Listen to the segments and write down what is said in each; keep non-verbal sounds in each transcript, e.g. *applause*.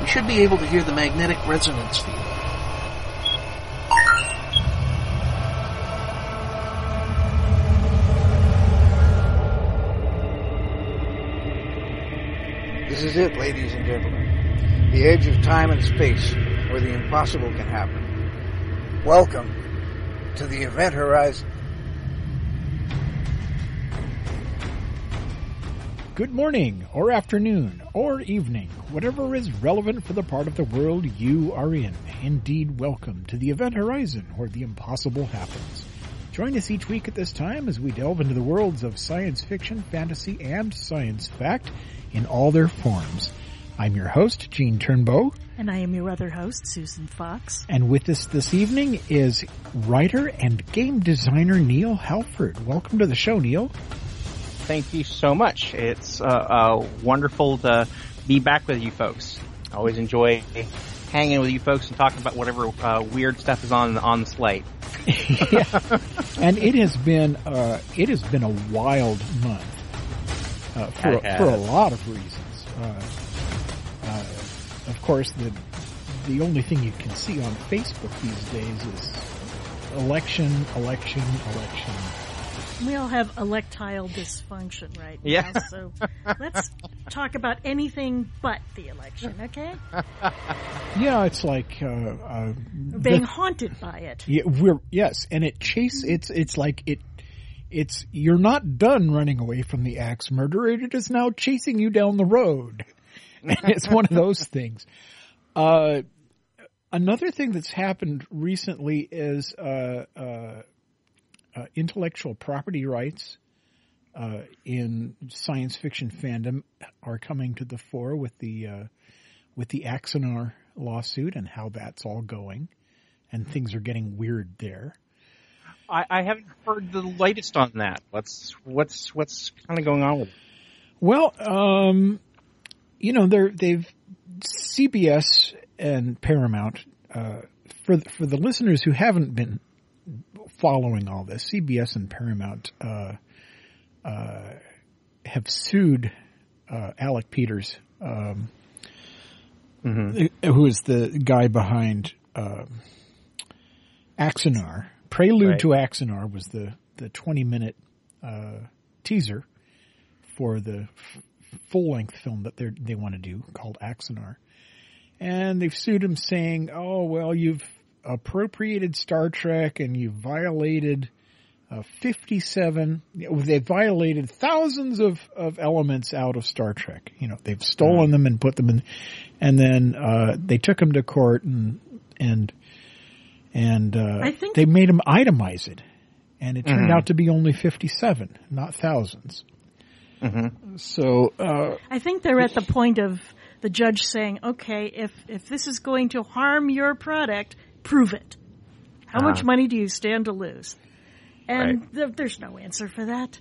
We should be able to hear the magnetic resonance field. This is it, ladies and gentlemen. The edge of time and space, where the impossible can happen. Welcome to the event horizon. Good morning, or afternoon, or evening, whatever is relevant for the part of the world you are in. Indeed, welcome to the event horizon where the impossible happens. Join us each week at this time as we delve into the worlds of science fiction, fantasy, and science fact in all their forms. I'm your host, Gene Turnbow, And I am your other host, Susan Fox. and with us this evening is writer and game designer Neal Hallford. Welcome to the show, Neal. Thank you so much. It's uh, uh, wonderful to be back with you folks. I always enjoy hanging with you folks and talking about whatever uh, weird stuff is on on the slate. *laughs* yeah. And it has been uh, it has been a wild month uh, for has. for a lot of reasons. Uh, uh, of course, the the only thing you can see on Facebook these days is election, election, election. We all have electile dysfunction right now, Yeah. so let's talk about anything but the election, okay? Yeah, it's like uh, uh, being the- haunted by it. Yeah, we're yes, and it chase. It's it's like it. It's you're not done running away from the axe murderer. It is now chasing you down the road, *laughs* and it's one of those things. Uh, another thing that's happened recently is uh, uh, uh, intellectual property rights uh, in science fiction fandom are coming to the fore with the uh, with the Axanar lawsuit and how that's all going and things are getting weird there. I, I haven't heard the latest on that. What's what's what's kind of going on with it? Well, um, you know, they're, they've CBS and Paramount uh, for the, for the listeners who haven't been following all this. CBS and Paramount uh, uh, have sued uh, Alec Peters, um, who is the guy behind uh, Axanar. Prelude Right. to Axanar was the the twenty minute uh, teaser for the f- full length film that they they want to do called Axanar, and they've sued him saying, "Oh well, you've appropriated Star Trek and you violated." Uh, 57, they violated thousands of, of elements out of Star Trek. You know, they've stolen them and put them in, and then, uh, they took them to court and, and, and, uh, I think- they made them itemize it. And it turned out to be only 57, not 1000s So, uh, I think they're at the point of the judge saying, okay, if, if this is going to harm your product, prove it. How much Ah. money do you stand to lose? And Right. th- there's no answer for that.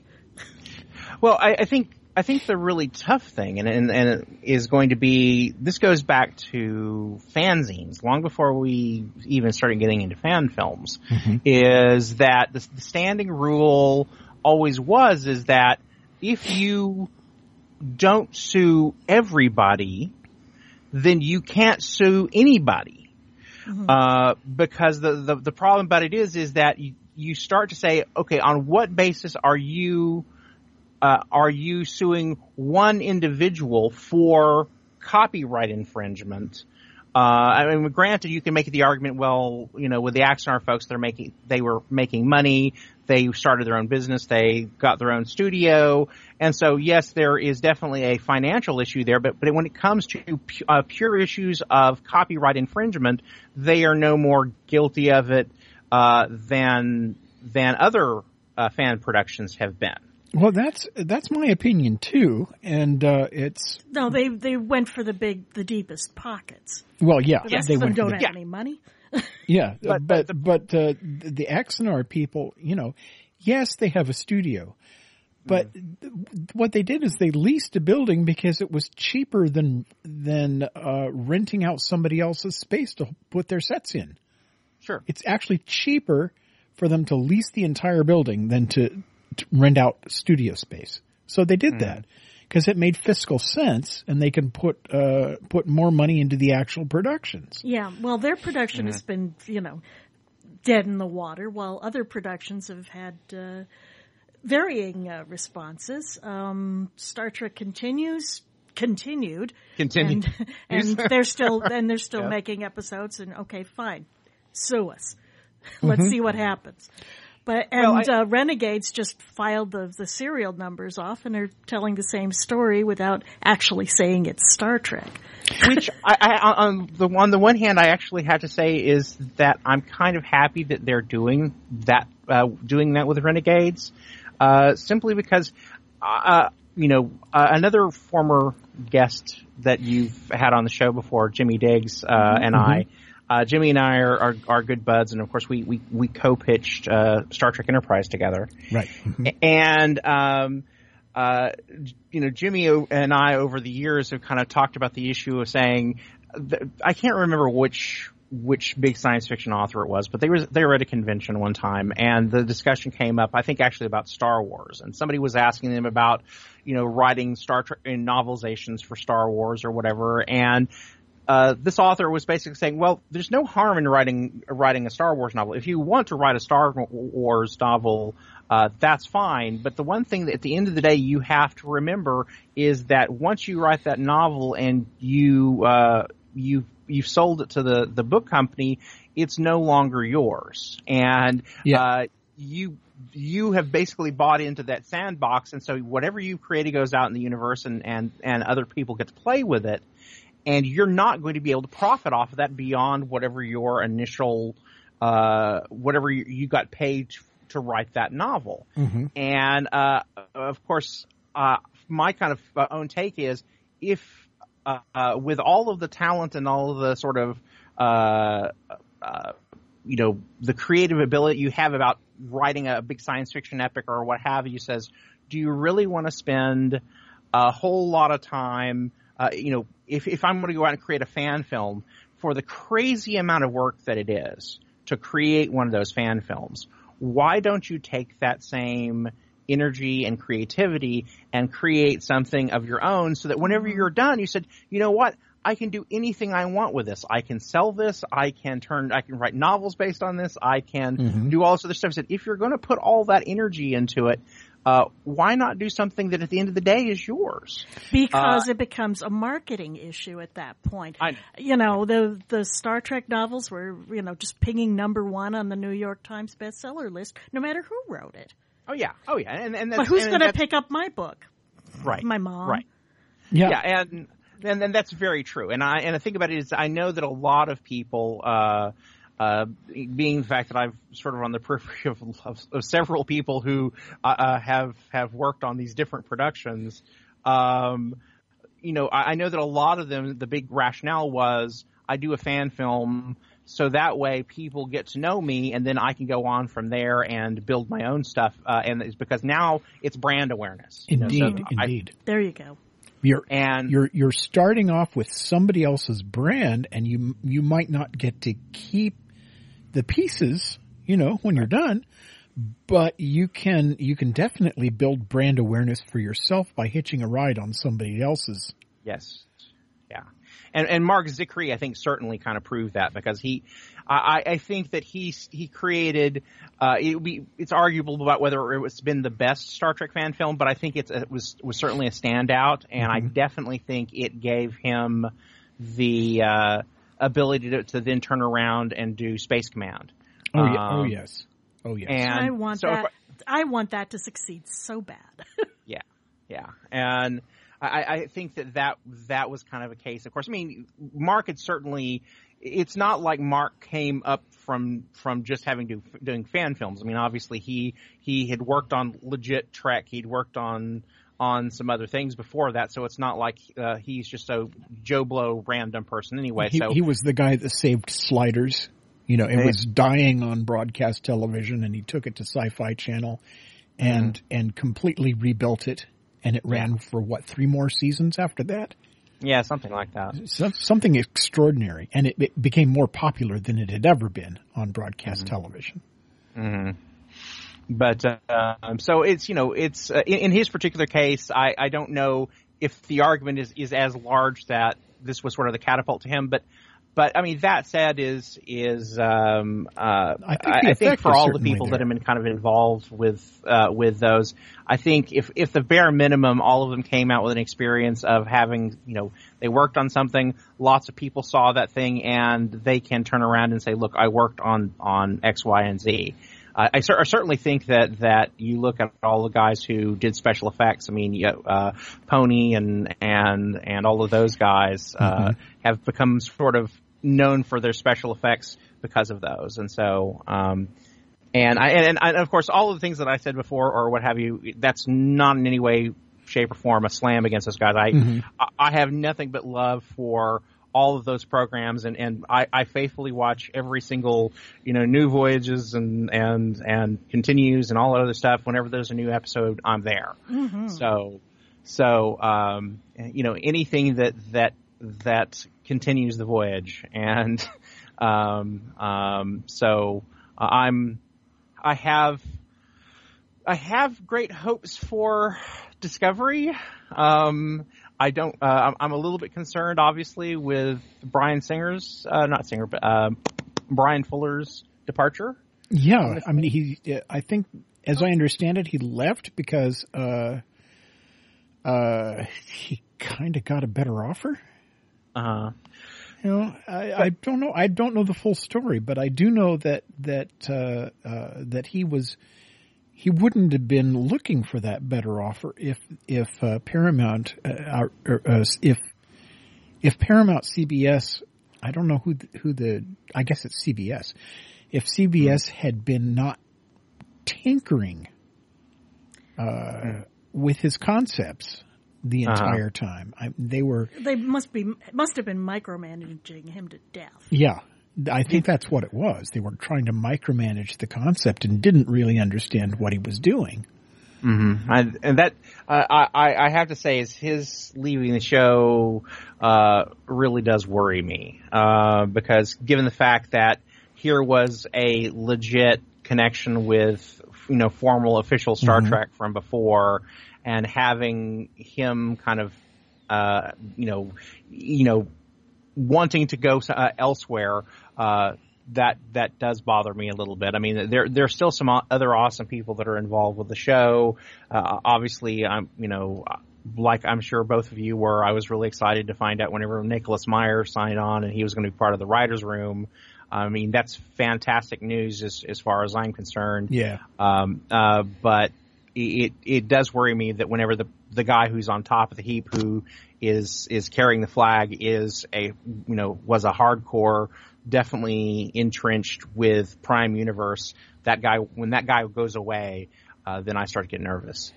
Well, I, I think I think the really tough thing, and, and and it is going to be this goes back to fanzines long before we even started getting into fan films. Is that the, the standing rule always was is that if you don't sue everybody, then you can't sue anybody. Uh, because the, the, the problem about it is, is that you, you start to say, okay, on what basis are you, uh, are you suing one individual for copyright infringement? Uh, I mean, granted, you can make the argument, well, you know, with the Axanar folks, they're making, they were making money, they started their own business, they got their own studio, and so yes, there is definitely a financial issue there, but, but when it comes to pu- uh, pure issues of copyright infringement, they are no more guilty of it, uh, than, than other, uh, fan productions have been. Well, that's that's my opinion too, and uh, it's No, they they went for the big, the deepest pockets. well, yeah, The rest they of them went don't the- have Yeah. any money. Yeah, *laughs* But- but but, uh, the, Axanar people, you know, yes, they have a studio, but th- what they did is they leased a building because it was cheaper than than uh, renting out somebody else's space to put their sets in. Sure. It's actually cheaper for them to lease the entire building than to, to rent out studio space. So they did that because it made fiscal sense, and they can put uh, put more money into the actual productions. Yeah, well, their production has been, you know, dead in the water, while other productions have had uh, varying uh, responses. Um, Star Trek continues, continued, Continued. and, *laughs* and they're still and they're still *laughs* Yeah. making episodes. And okay, fine, sue us. *laughs* Let's see what happens. But and Well, I- uh, Renegades just filed the the serial numbers off and are telling the same story without actually saying it's Star Trek. Which I, I, on the on the one hand, I actually have to say is that I'm kind of happy that they're doing that, uh, doing that with Renegades, uh, simply because, uh, you know, uh, another former guest that you've had on the show before, Jimmy Diggs, uh, and I. Uh, Jimmy and I are, are, are good buds, and of course we we, we co-pitched uh, Star Trek Enterprise together. Right. And um, uh, you know, Jimmy and I over the years have kind of talked about the issue of saying, I can't remember which which big science fiction author it was, but they was they were at a convention one time, and the discussion came up. I think actually about Star Wars, and somebody was asking them about, you know, writing Star Trek in novelizations for Star Wars or whatever, and uh, this author was basically saying, well, there's no harm in writing writing a Star Wars novel. If you want to write a Star Wars novel, uh, that's fine. But the one thing that at the end of the day you have to remember is that once you write that novel and you uh, you you've sold it to the the book company, it's no longer yours, and Yeah. uh, you you have basically bought into that sandbox, and so whatever you've created goes out in the universe, and and and other people get to play with it and you're not going to be able to profit off of that beyond whatever your initial, uh, whatever you, got paid to, write that novel. And uh, of course, uh, my kind of uh, own take is if uh, uh, with all of the talent and all of the sort of uh, uh, you know the creative ability you have about writing a big science fiction epic or what have you says do you really want to spend a whole lot of time uh, you know if, if i'm going to go out and create a fan film for the crazy amount of work that it is to create one of those fan films why don't you take that same energy and creativity and create something of your own so that whenever you're done you said you know what I can do anything I want with this. I can sell this. I can turn. I can write novels based on this. I can mm-hmm. do all this other stuff. I said, if you're going to put all that energy into it, uh, why not do something that at the end of the day is yours? because it becomes a marketing issue at that point. I- you know, the the Star Trek novels were, you know, just pinging number one on the New York Times bestseller list, no matter who wrote it. Oh yeah, oh yeah, and and that's, But who's going to pick up my book? right? My mom. right? Yeah. yeah, and and then that's very true. And I and the thing about it is, I know that a lot of people, uh, uh, being the fact that I've sort of on the *laughs* periphery of, of, of several people who uh, uh, have have worked on these different productions, um, you know, I, I know that a lot of them, the big rationale was, I do a fan film. So that way people get to know me and then I can go on from there and build my own stuff. Uh, and it's because now it's brand awareness. you know, so Indeed, I- indeed. There you go. You're and you're you're starting off with somebody else's brand, and you you might not get to keep the pieces, you know, when you're done. But you can you can definitely build brand awareness for yourself by hitching a ride on somebody else's. Yes. Yeah. And and Mark Zicree, I think, certainly kind of proved that because he, I, I think that he he created. Uh, it be it's arguable about whether it was been the best Star Trek fan film, but I think it's, it was was certainly a standout, and I definitely think it gave him the uh, ability to, to then turn around and do Space Command. Oh yeah, oh Um, yes, oh yes. And I want so if that. I want that to succeed so bad. *laughs* Yeah, yeah, and I, I think that, that that was kind of a case. Of course, I mean, Mark had certainly it's not like Mark came up from from just having to doing fan films. I mean, obviously he he had worked on legit Trek. He'd worked on on some other things before that, so it's not like uh, he's just a Joe Blow random person anyway. He, so he was the guy that saved Sliders. You know, it was dying on broadcast television, and he took it to Sci-Fi Channel, and mm. and completely rebuilt it, and it ran for what three more seasons after that. Yeah, something like that. So, something extraordinary, and it, it, became more popular than it had ever been on broadcast mm-hmm. television. Mm-hmm. But um, so it's you know it's uh, in, in, his particular case, I, I don't know if the argument is is as large that this was sort of the catapult to him, but but I mean, that said, is is um, uh, I think, I think for all the people there. that have been kind of involved with uh, with those, I think if if the bare minimum, all of them came out with an experience of having, you know, they worked on something, lots of people saw that thing, and they can turn around and say, look, I worked on on X, Y, and Z. I, I, certainly think that that you look at all the guys who did special effects. I mean, uh, Pony and and and all of those guys uh, mm-hmm. have become sort of known for their special effects because of those. And so, um, and I, and, and of course, all of the things that I said before or what have you, that's not in any way, shape, or form a slam against those guys. I, mm-hmm. I, I have nothing but love for all of those programs and, and I, I faithfully watch every single, you know, new voyages and, and, and continues and all that other stuff. Whenever there's a new episode, I'm there. Mm-hmm. So, so, um, you know, anything that, that, that continues the voyage, and um, um, so I'm I have I have great hopes for Discovery. Um, I don't. Uh, I'm a little bit concerned, obviously, with Bryan Singer's uh, not Singer, but uh, Bryan Fuller's departure. Yeah, I mean, he. I think, as I understand it, he left because uh, uh, he kind of got a better offer. Uh huh. You know, I, I, don't know. I don't know the full story, but I do know that that uh, uh, that he was he wouldn't have been looking for that better offer if if uh, Paramount uh, uh, if if Paramount CBS. I don't know who the, who the I guess it's CBS. If CBS had been not tinkering uh, with his concepts the uh-huh. entire uh-huh. time. I, they were they must be must have been micromanaging him to death. Yeah, I think that's what it was. They were trying to micromanage the concept and didn't really understand what he was doing. Mm-hmm. I, and that uh, I, I have to say is his leaving the show uh, really does worry me uh, because given the fact that here was a legit connection with you know formal official Star mm-hmm. Trek from before, and having him kind of, uh, you know, you know, wanting to go uh, elsewhere, uh, that that does bother me a little bit. I mean, there there's still some other awesome people that are involved with the show. Uh, obviously, I'm you know, like I'm sure both of you were. I was really excited to find out whenever Nicholas Meyer signed on and he was going to be part of the writers' room. I mean, that's fantastic news as as far as I'm concerned. Yeah. Um. Uh. But it it does worry me that whenever the the guy who's on top of the heap who is is carrying the flag is a you know was a hardcore definitely entrenched with Prime Universe that guy when that guy goes away uh, then I start to get nervous.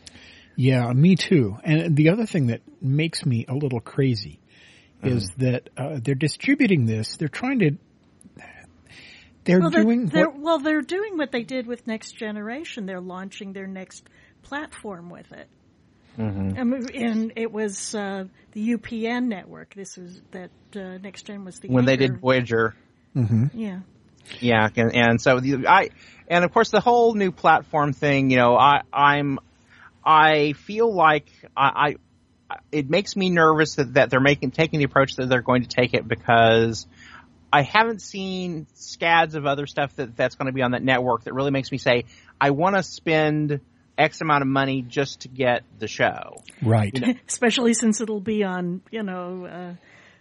Yeah, me too. And the other thing that makes me a little crazy mm-hmm. is that uh, they're distributing this. They're trying to they're well, doing they're, they're, well they're doing what they did with next generation they're launching their next platform with it. Mm-hmm. And it was uh, the UPN network. This is that uh, Next Gen was the when they did Voyager. Mm-hmm. Yeah. Yeah, and, and so the, I and of course the whole new platform thing. You know, I I'm I feel like I, I it makes me nervous that, that they're making taking the approach that they're going to take it because I haven't seen scads of other stuff that that's going to be on that network that really makes me say I want to spend X amount of money just to get the show. Right. You know? *laughs* Especially since it'll be on, you know,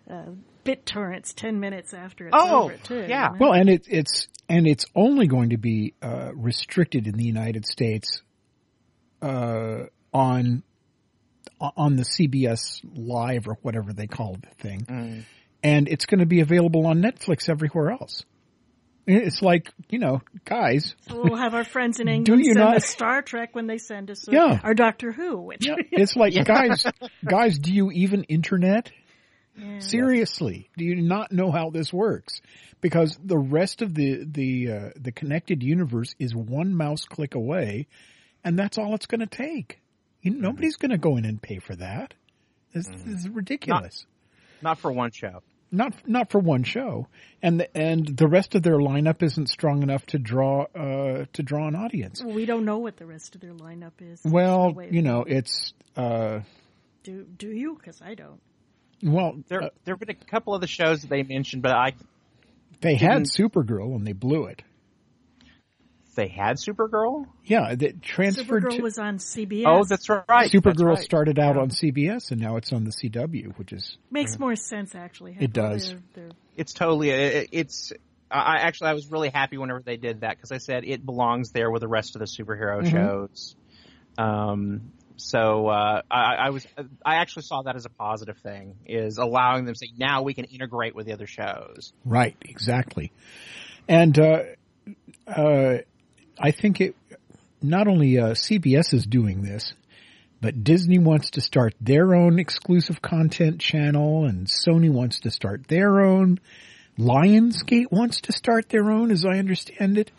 uh, uh, BitTorrents ten minutes after it's oh, over too. Yeah. You know? Well, and it, it's and it's only going to be uh, restricted in the United States uh, on on the CBS Live or whatever they call the thing. Mm. and it's going to be available on Netflix everywhere else. It's like you know, guys. We'll have our friends in England do you send not- us Star Trek when they send us uh, Yeah. our Doctor Who. Which, Yeah, *laughs* it's like guys, *laughs* guys. Do you even internet? Seriously, do you not know how this works? Because the rest of the the uh, the connected universe is one mouse click away, and that's all it's going to take. You, mm-hmm. nobody's going to go in and pay for that. This, this is ridiculous. Not for one show. Not not for one show, and the, and the rest of their lineup isn't strong enough to draw uh, to draw an audience. Well, we don't know what the rest of their lineup is. Well, So you know, it's uh, do do you? Because I don't. well, There, uh, there have been a couple of the shows that they mentioned, but I they had didn't- Supergirl and they blew it. They had Supergirl. Yeah, that transferred Supergirl to was on CBS. Oh, that's right. Supergirl That's right. started out on CBS and now it's on the CW, which is makes more sense actually. It does. They're- they're- It's totally. It, it's. I I actually I was really happy whenever they did that because I said it belongs there with the rest of the superhero Mm-hmm. shows. Um. So uh, I, I was I actually saw that as a positive thing is allowing them to say now we can integrate with the other shows. right, exactly. And uh, uh, I think it not only uh, CBS is doing this, but Disney wants to start their own exclusive content channel, and Sony wants to start their own. Lionsgate wants to start their own, as I understand it.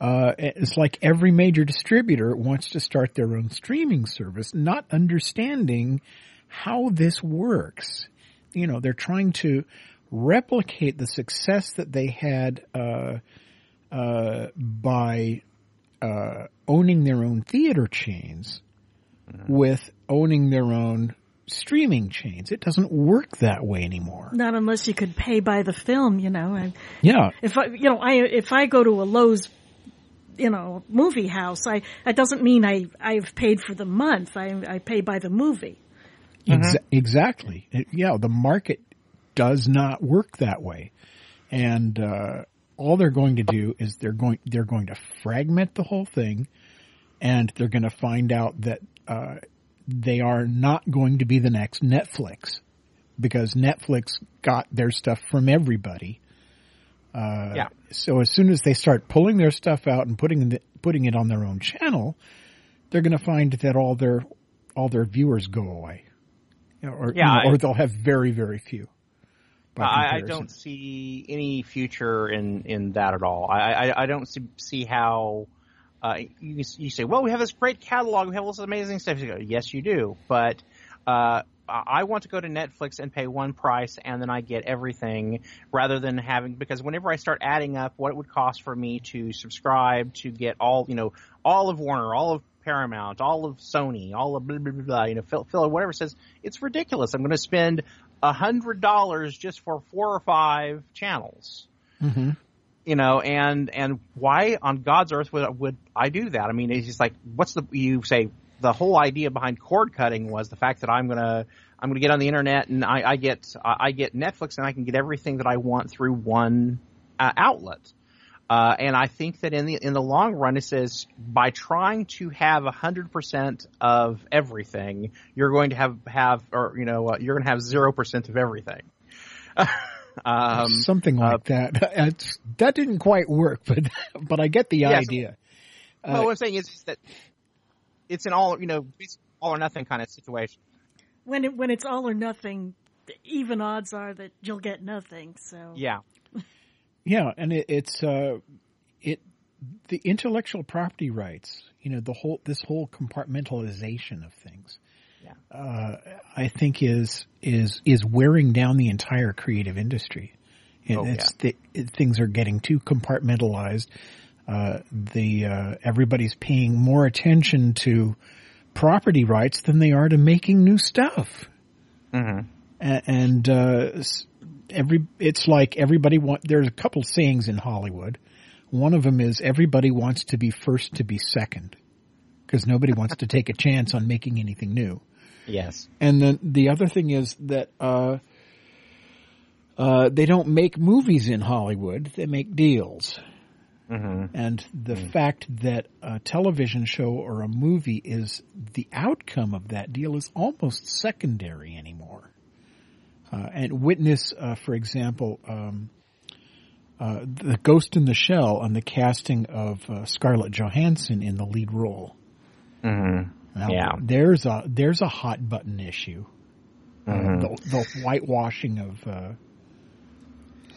Uh, it's like every major distributor wants to start their own streaming service, not understanding how this works. You know, they're trying to replicate the success that they had uh, uh, by uh, owning their own theater chains with owning their own streaming chains. It doesn't work that way anymore. Not unless you could pay by the film, you know. I, Yeah, if I, you know, I if I go to a Loews, you know, movie house, I that doesn't mean I I've paid for the month. I I pay by the movie. Exa- exactly. It- yeah, the market does not work that way, and uh, all they're going to do is they're going they're going to fragment the whole thing, and they're going to find out that uh, they are not going to be the next Netflix because Netflix got their stuff from everybody. Uh, Yeah. So as soon as they start pulling their stuff out and putting the, putting it on their own channel, they're going to find that all their all their viewers go away, You know, or you know, or they'll have very very few. I, I don't see any future in, in that at all. I, I, I don't see, see how, uh, you, you say, well, we have this great catalog, we have all this amazing stuff. You go, yes, you do, but, uh, I want to go to Netflix and pay one price and then I get everything rather than having, because whenever I start adding up what it would cost for me to subscribe to get all, you know, all of Warner, all of Paramount, all of Sony, all of blah, blah, blah, blah you know, Phil, Phil, whatever says, it's ridiculous. I'm going to spend hundred dollars just for four or five channels. Mm-hmm. You know, and, and why on God's earth would, would I do that? I mean, it's just like, what's the, you say, the whole idea behind cord cutting was the fact that I'm gonna, I'm gonna get on the internet and I, I get, I I get Netflix and I can get everything that I want through one uh, outlet. Uh, and I think that in the in the long run, it says by trying to have a hundred percent of everything, you're going to have have or you know uh, you're going to have zero percent of everything. *laughs* um, Something like that. It's, that didn't quite work, but but I get the Yes. idea. well, what I'm saying is, is that it's an all you know all or nothing kind of situation. When it when it's all or nothing, even odds are that you'll get nothing. So Yeah, Yeah, and it, it's uh, it the intellectual property rights. You know, the whole this whole compartmentalization of things. Yeah. Uh, I think is is is wearing down the entire creative industry. And Oh, it's the, it, things are getting too compartmentalized. Uh, the uh, everybody's paying more attention to property rights than they are to making new stuff. Mhm. A- and uh, every it's like everybody want. There's a couple sayings in Hollywood. One of them is everybody wants to be first to be second because nobody wants to take a chance on making anything new. yes, And then the other thing is that uh, uh, they don't make movies in Hollywood; they make deals. hmm And the fact that a television show or a movie is the outcome of that deal is almost secondary anymore. Uh, and witness, uh, for example, um, uh, the Ghost in the Shell on the casting of uh, Scarlett Johansson in the lead role. Mm-hmm. Now, Yeah. there's a there's a hot button issue. Uh, Mhm. the, the whitewashing of uh,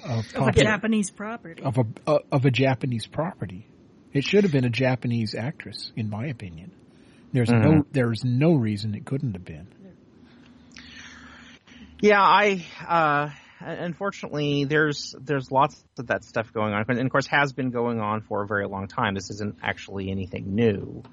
of, Of a Japanese property. of a uh, of a Japanese property. It should have been a Japanese actress, in my opinion. There's no Mhm. there's no reason it couldn't have been. Yeah, I uh unfortunately there's there's lots of that stuff going on and of course has been going on for a very long time. This isn't actually anything new.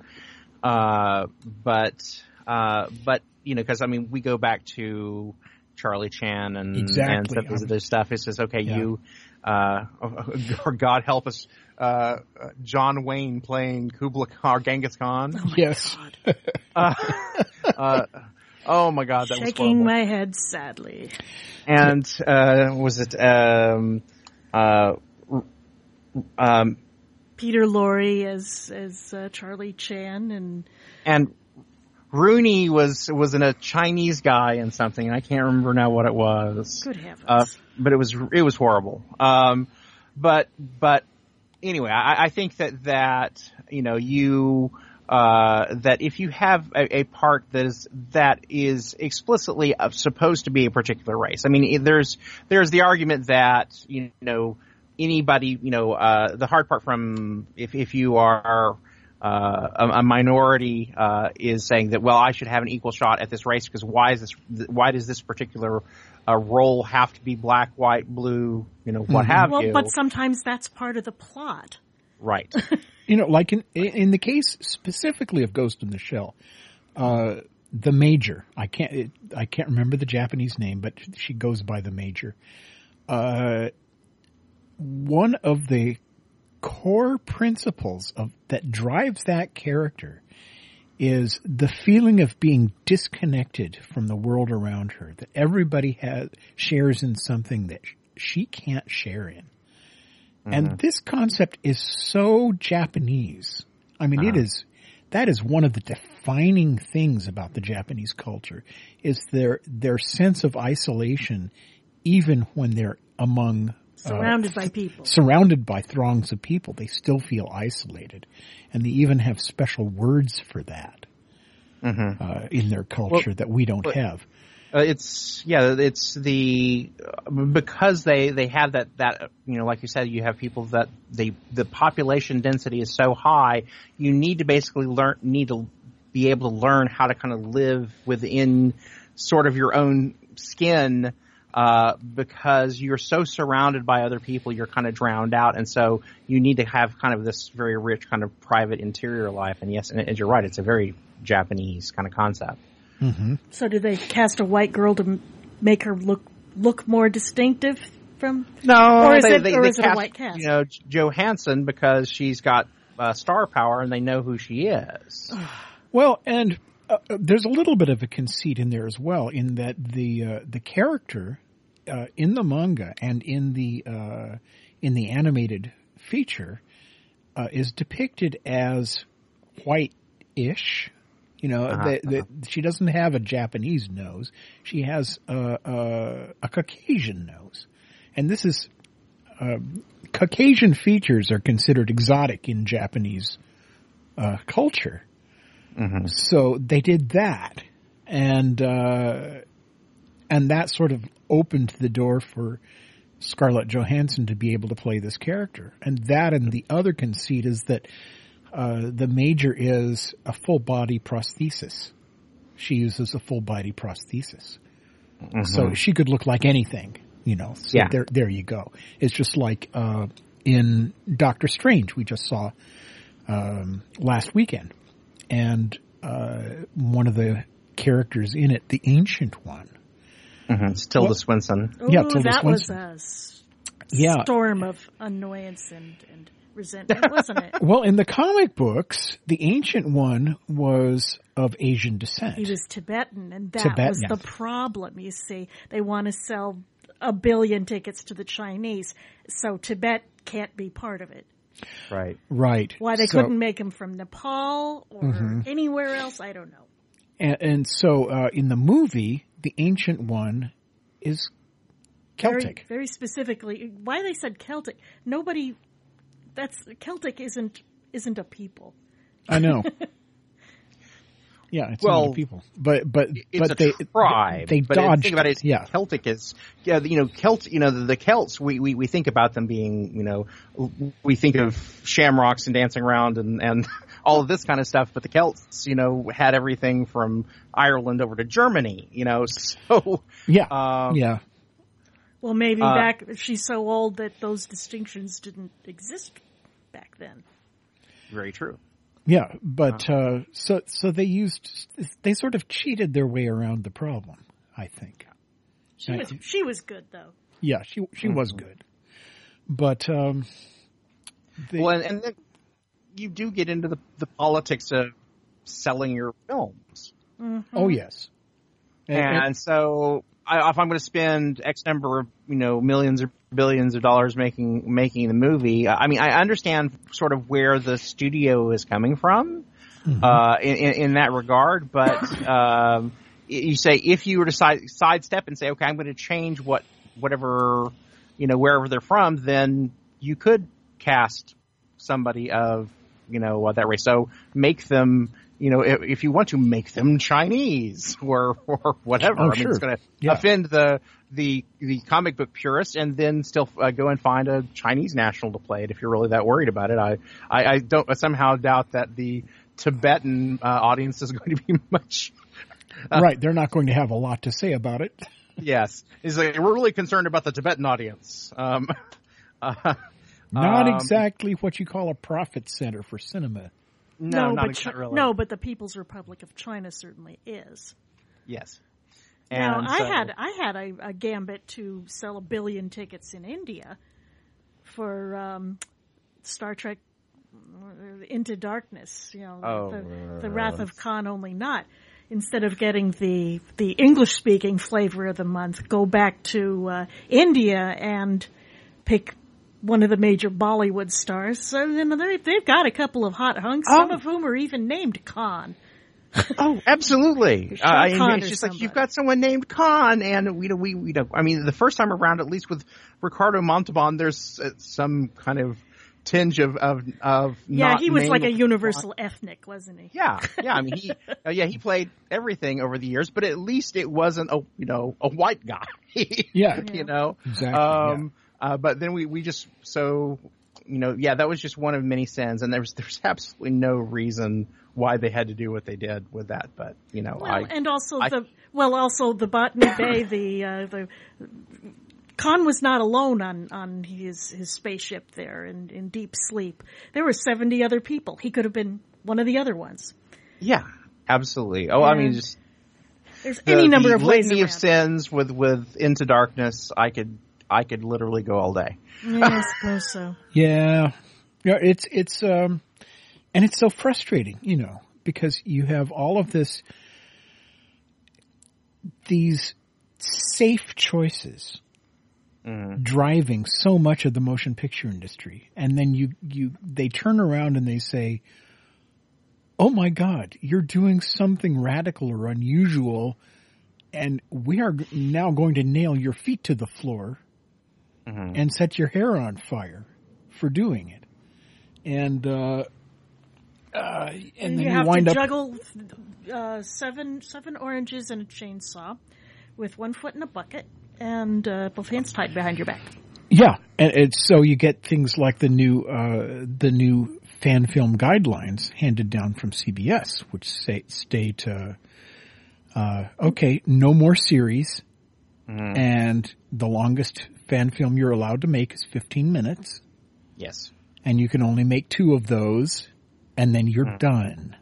Uh but uh but you know cuz I mean we go back to Charlie Chan and Exactly. and some of this other stuff. It says okay, Yeah. you uh *laughs* or God help us uh John Wayne playing Kubla Khan or Genghis Khan. yes. *laughs* Uh, uh, oh my God, that was Shaking horrible. my head sadly. and uh, was it um, uh, um, Peter Lorre as as uh, Charlie Chan and and Rooney was was in a Chinese guy and something. I can't remember now what it was. good heavens. Uh, but it was it was horrible. Um, but but anyway, I, I think that that you know you uh, that if you have a, a part that is that is explicitly uh, supposed to be a particular race. I mean, there's there's the argument that you know anybody you know uh, the hard part from if if you are uh, a, a minority uh, is saying that well I should have an equal shot at this race because why is this why does this particular uh, role have to be black white blue you know what have well, you but sometimes that's part of the plot. right *laughs* You know, like in in the case specifically of Ghost in the Shell, uh, the Major. I can't it, I can't remember the Japanese name, but she goes by the Major. Uh, one of the core principles of that drives that character is the feeling of being disconnected from the world around her. That everybody has shares in something that she can't share in. And mm-hmm. this concept is so Japanese. I mean, it uh-huh. is, that is one of the defining things about the Japanese culture is their, their sense of isolation even when they're among, uh, Surrounded by people. surrounded by throngs of people. They still feel isolated. And they even have special words for that. Mm-hmm. Uh, in their culture that we don't have. Uh, it's yeah, it's the because they they have that that you know like you said you have people that they the population density is so high you need to basically learn need to be able to learn how to kind of live within sort of your own skin uh, because you're so surrounded by other people you're kind of drowned out and so you need to have kind of this very rich kind of private interior life and yes and, and you're right it's a very Japanese kind of concept. So do they cast a white girl to m- make her look look more distinctive from? No, Or is they, it- they, or they is it a white cast? You know, Johansson because she's got uh, star power and they know who she is. Well, and uh, uh, there's a little bit of a conceit in there as well, in that the uh, the character uh, in the manga and in the uh, in the animated feature uh, is depicted as white-ish. You know, the, the, she doesn't have a Japanese nose; she has a, a, a Caucasian nose, and this is uh, Caucasian features are considered exotic in Japanese uh, culture. So they did that, and uh, and that sort of opened the door for Scarlett Johansson to be able to play this character. And that, and the other conceit is that uh, the major is a full body prosthesis. She uses a full body prosthesis, so she could look like anything. You know, so Yeah. there there you go. It's just like uh, in Doctor Strange we just saw um, last weekend, and uh, one of the characters in it, the Ancient One, It's Tilda Well- Swinton. Ooh, Yeah, Tilda that was Swinton. a s- Yeah. storm of annoyance and, and resentment, wasn't it? *laughs* Well, in the comic books, the Ancient One was of Asian descent. He was Tibetan, and that Tibetan, was the problem. You see, they want to sell a billion tickets to the Chinese, so Tibet can't be part of it. Right. right. Why they So- couldn't make him from Nepal or Mm-hmm. anywhere else, I don't know. And, and so, uh, in the movie, the Ancient One is Very, Celtic. very specifically, why they said Celtic? Nobody. That's Celtic isn't isn't a people. I know. *laughs* yeah, it's Well, not a people, but but it's but a they tribe. they but dodged. Think about it. Yeah, Celtic is yeah. You know, Celt. You know, the, the Celts. We, we we think about them being. You know, we think of shamrocks and dancing around and and *laughs* all of this kind of stuff. But the Celts, you know, had everything from Ireland over to Germany. You know, *laughs* so yeah, um, yeah. Well, maybe Uh, back she's so old that those distinctions didn't exist back then. very true. Yeah, but uh, so so they used they sort of cheated their way around the problem. I think. She I- was she was good though. Yeah, she she was Mm-hmm. good, but um, they, Well, and, and then you do get into the the politics of selling your films. oh yes, And- and- And so, I, if I'm going to spend X number of you know millions or billions of dollars making making the movie, I mean, I understand sort of where the studio is coming from uh, in, in in that regard. But *coughs* um, you say if you were to side, sidestep and say, okay, I'm going to change what whatever you know wherever they're from, then you could cast somebody of you know uh, that race. So make them. You know, if, if you want to make them Chinese or or whatever, Oh, I mean, sure. it's going to Yeah. offend the the the comic book purist, and then still uh, go and find a Chinese national to play it if you're really that worried about it. I I, I don't I somehow doubt that the Tibetan uh, audience is *laughs* going to be much. right, they're not going to have a lot to say about it. *laughs* Yes, is like, we're really concerned about the Tibetan audience. Um, *laughs* uh, Not um, exactly what you call a profit center for cinema. No, not but Chi- really. no, but the People's Republic of China certainly is. Yes. Now, And I had I had a, a gambit to sell a billion tickets in India for um, Star Trek uh, Into Darkness. You know, Oh, the, the Wrath of Khan only not. Instead of getting the the English speaking flavor of the month, go back to uh, India and pick one of the major Bollywood stars. So you know, they- they've got a couple of hot hunks, some Oh. of whom are even named Khan. *laughs* Oh, absolutely. Sean Uh, I mean, it's or just like you've got someone named Khan, and we, we, we, don't. I mean, the first time around, at least with Ricardo Montalban, there's uh, some kind of tinge of of of. Yeah, not he was like a named- universal ethnic, wasn't he? Yeah, yeah. I mean, he, *laughs* uh, yeah, he played everything over the years, but at least it wasn't a you know a white guy. *laughs* Yeah. you know Exactly, Um, uh, but then we we just so you know yeah that was just one of many sins, and there's *laughs* there's absolutely no reason why they had to do what they did with that. But you know, Well, I and also I- the well, also the Botany Bay, *coughs* the uh, the Khan was not alone on on his his spaceship there in in deep sleep. There were seventy other people. He could have been one of the other ones. yeah, absolutely. Oh, I mean, just There's the, any number the of ways litany of sins with with Into Darkness. I could I could literally go all day. Yeah, I suppose so. *laughs* Yeah, yeah. It's it's um, and it's so frustrating, you know, because you have all of this, these safe choices driving so much of the motion picture industry, and then you you they turn around and they say, "Oh my God, you're doing something radical or unusual." And we are now going to nail your feet to the floor and set your hair on fire for doing it. And uh, uh, and, And then you you, have wind to up juggle uh, seven seven oranges and a chainsaw with one foot in a bucket and uh, both hands tied behind your back. yeah, and it's so you get things like the new uh, the new fan film guidelines handed down from CBS, which say state uh, uh, okay, no more series, and the longest fan film you're allowed to make is 15 minutes, Yes. and you can only make two of those, and then you're done.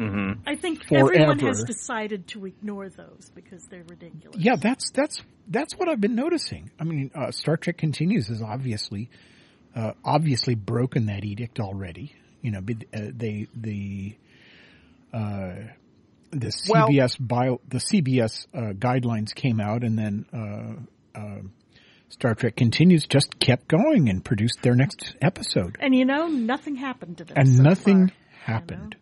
I think everyone has decided to ignore those because they're ridiculous. Yeah, that's that's that's what I've been noticing. I mean, uh, Star Trek Continues has obviously uh, obviously broken that edict already. You know, uh, they the uh, the Well- CBS bio the CBS uh, guidelines came out, and then uh, uh, Star Trek Continues just kept going and produced their next episode, And you know, nothing happened to them. and so nothing far, happened.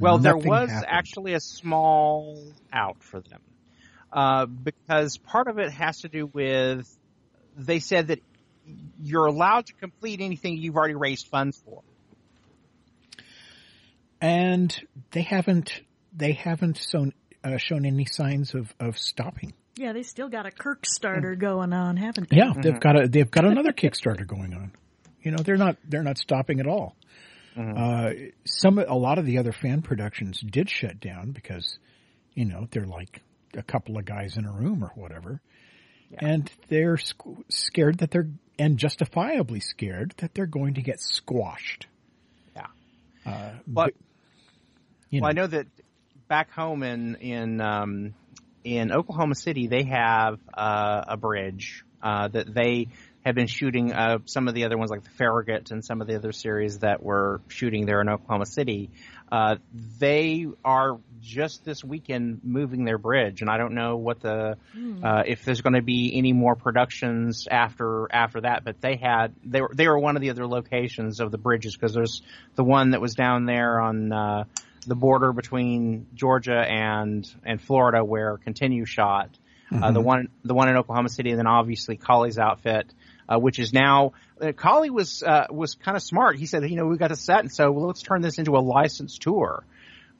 Well, there was happened. actually a small out for them. uh, because part of it has to do with they said that you're allowed to complete anything you've already raised funds for. And they haven't they haven't shown uh, shown any signs of, of stopping. Yeah, they still got a Kirk starter going on, haven't they? Yeah, they've got a they've got another Kickstarter going on. You know, they're not they're not stopping at all. Uh, some a lot of the other fan productions did shut down because, you know, they're like a couple of guys in a room or whatever, and they're squ- scared that they're and justifiably scared that they're going to get squashed. Yeah. Uh, But you well, I know that back home in in um, in Oklahoma City, they have uh, a bridge uh, that they have been shooting. Uh, some of the other ones, like the Farragut and some of the other series that were shooting there in Oklahoma City, uh, they are just this weekend moving their bridge, and I don't know what the uh, if there's going to be any more productions after after that. But they had they were they were one of the other locations of the bridges because there's the one that was down there on. The border between Georgia and and Florida, where Continue shot. Uh, the one the one in Oklahoma City, and then obviously Cawley's outfit, uh, which is now uh, Colley was uh, was kind of smart. He said, you know, we got a set, and so well, let's turn this into a licensed tour.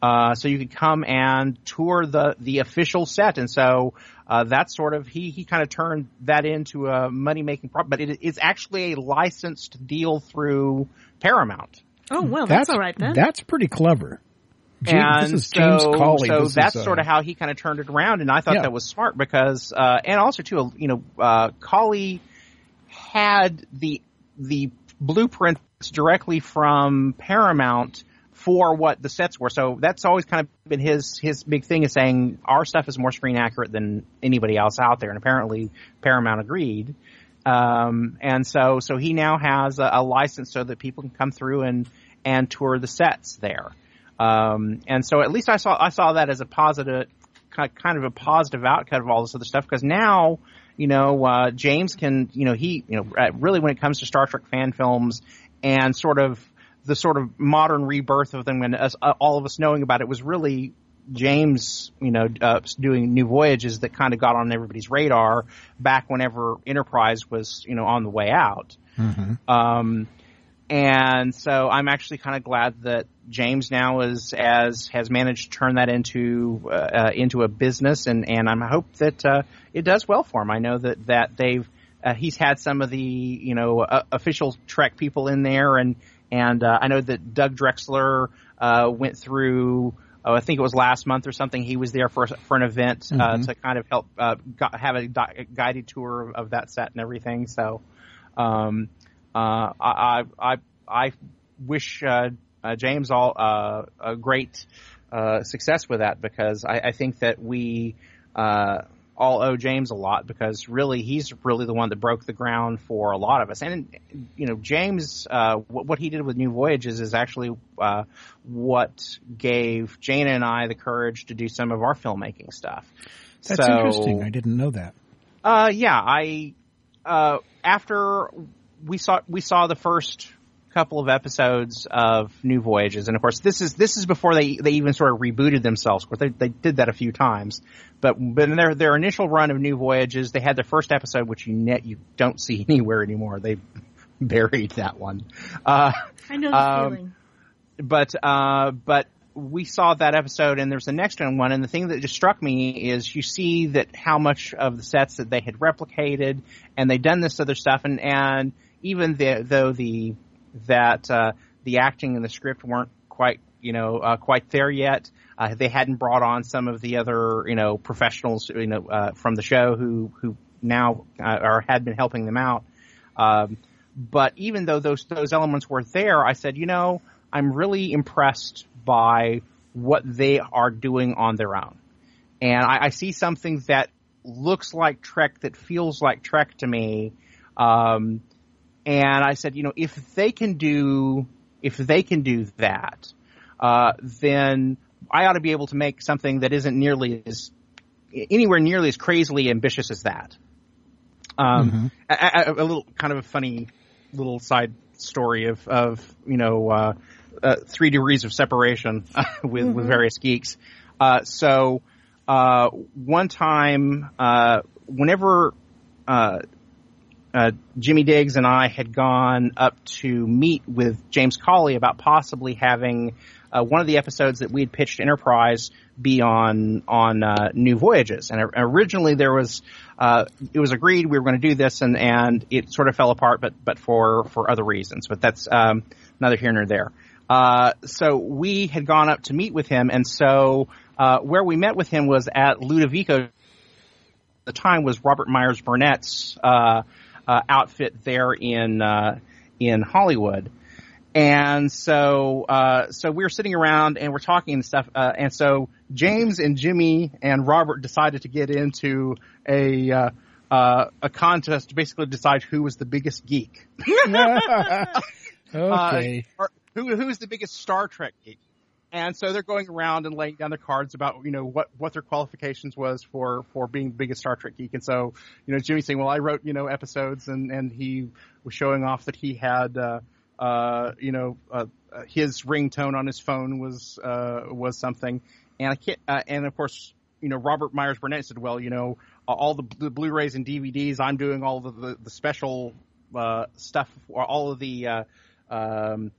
Uh, so you could come and tour the the official set, and so uh, that's sort of he he kind of turned that into a money making problem, but it is actually a licensed deal through Paramount. Oh well, that's, all right then. That's pretty clever. And this is James so, Cawley. So This that's is, uh, sort of how he kind of turned it around, and I thought Yeah. that was smart because, uh, and also too, you know, uh, had the the blueprints directly from Paramount for what the sets were. So that's always kind of been his his big thing is saying our stuff is more screen accurate than anybody else out there, and apparently Paramount agreed. Um, and so so he now has a, a license so that people can come through and and tour the sets there. Um, and so at least I saw I saw that as a positive kind of a positive outcome of all this other stuff because now you know uh, James can you know he you know really when it comes to Star Trek fan films and sort of the sort of modern rebirth of them and us, uh, all of us knowing about it was really James, you know, uh, doing New Voyages that kind of got on everybody's radar back whenever Enterprise was, you know, on the way out. Um, and so I'm actually kind of glad that James now is as has managed to turn that into uh, uh, into a business, and and I hope that uh, it does well for him. I know that that they've uh, he's had some of the you know uh, official Trek people in there, and and uh, I know that Doug Drexler uh, went through. Oh, I think it was last month or something. He was there for for an event uh, to kind of help uh, gu- have a di- guided tour of, of that set and everything. So, um, uh, I, I, I wish uh, uh, James all uh, a great uh, success with that because I, I think that we uh, all owe James a lot because really he's really the one that broke the ground for a lot of us. And you know, James, uh, what, what he did with New Voyages is actually uh, what gave Jana and I the courage to do some of our filmmaking stuff. That's So- interesting. I didn't know that. uh, yeah, I uh, after we saw we saw the first couple of episodes of New Voyages, and of course this is this is before they they even sort of rebooted themselves. Of course, they they did that a few times, but but in their their initial run of New Voyages, they had their first episode, which you net you don't see *laughs* anywhere anymore. They *laughs* buried that one. Uh, I know the um, feeling. but uh, but we saw that episode, and there's the next one. And the thing that just struck me is you see that how much of the sets that they had replicated, and they'd done this other stuff, and and even the, though the that uh, the acting and the script weren't quite you know uh, quite there yet. Uh, they hadn't brought on some of the other you know professionals you know uh, from the show who who now uh, or had been helping them out. Um, but even though those those elements were there, I said, you know, I'm really impressed by what they are doing on their own, and I, I see something that looks like Trek, that feels like Trek to me. Um, and I said, you know, if they can do if they can do that, uh, then I ought to be able to make something that isn't nearly as anywhere nearly as crazily ambitious as that. Um, a, a, a little kind of a funny little side story of of you know uh, uh, three degrees of separation *laughs* with with various geeks. Uh, so uh, one time, uh, whenever uh, Jimmy Diggs and I had gone up to meet with James Cawley about possibly having uh, one of the episodes that we had pitched Enterprise be on on uh, New Voyages, and originally there was uh, it was agreed we were going to do this, and and it sort of fell apart, but but for for other reasons. But that's um, neither here nor there. Uh, so we had gone up to meet with him, and so uh, where we met with him was at Ludovico. The time was Robert Myers Burnett's outfit there in uh, in Hollywood. And so, uh, so we were sitting around and we're talking and stuff. Uh, and so James and Jimmy and Robert decided to get into a, uh, uh, a contest to basically decide who was the biggest geek. *laughs* *laughs* okay. who, who is the biggest Star Trek geek? And so they're going around and laying down their cards about, you know, what, what their qualifications was for, for being the biggest Star Trek geek. And so, you know, Jimmy's saying, well, I wrote, you know, episodes and, and he was showing off that he had, uh, uh, you know, uh, his ringtone on his phone was, uh, was something. And I can't, uh, and of course, you know, Robert Myers Burnett said, well, you know, all the, the Blu-rays and DVDs, I'm doing all the, the, the special, uh, stuff, or all of the, uh, um,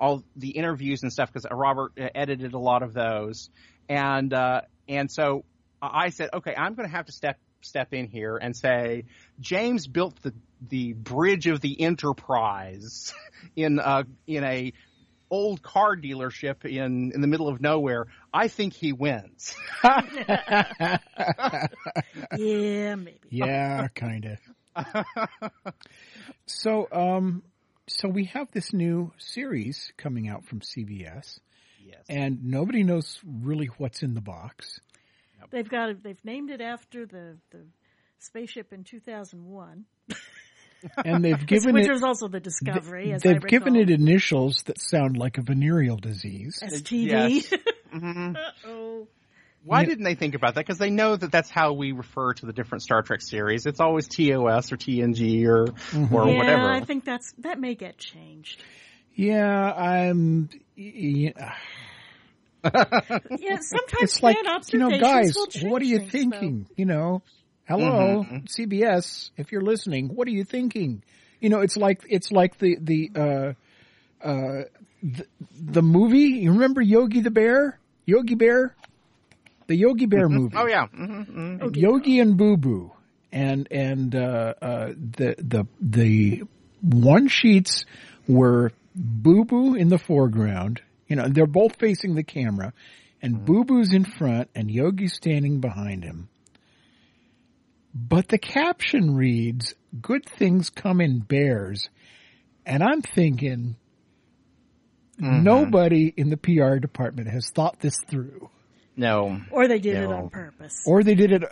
all the interviews and stuff because Robert edited a lot of those, and uh, and so I said, okay, I'm going to have to step step in here and say James built the the bridge of the Enterprise *laughs* in a in a old car dealership in in the middle of nowhere. I think he wins. *laughs* yeah, maybe. Yeah, kind of. *laughs* so, um, so we have this new series coming out from CBS. Yes. And nobody knows really what's in the box. They've got it, they've named it after the, the spaceship in 2001. *laughs* And they've given which it was also the discovery. as they've I given it initials that sound like a venereal disease. STD. Yes. *laughs* Mhm. oh, Why Yeah. didn't they think about that? Because they know that that's how we refer to the different Star Trek series. It's always TOS or TNG or or yeah, whatever. I think that's that may get changed. Yeah, I'm. Yeah, *sighs* Yeah, sometimes it's like fan you know, guys. What are you things, thinking? You know, hello, Mm-hmm. CBS. If you're listening, what are you thinking? You know, it's like it's like the the uh, uh, the, the movie. You remember Yogi the Bear? Yogi Bear, the Yogi Bear movie. oh yeah. hmm though. Yogi and Boo Boo, and and uh, uh, the the the one sheets were Boo Boo in the foreground. You know, they're both facing the camera, and Boo Boo's in front, and Yogi's standing behind him. But the caption reads, "Good things come in bears," and I'm thinking. Nobody in the PR department has thought this through No. Or they did it on purpose. or they did it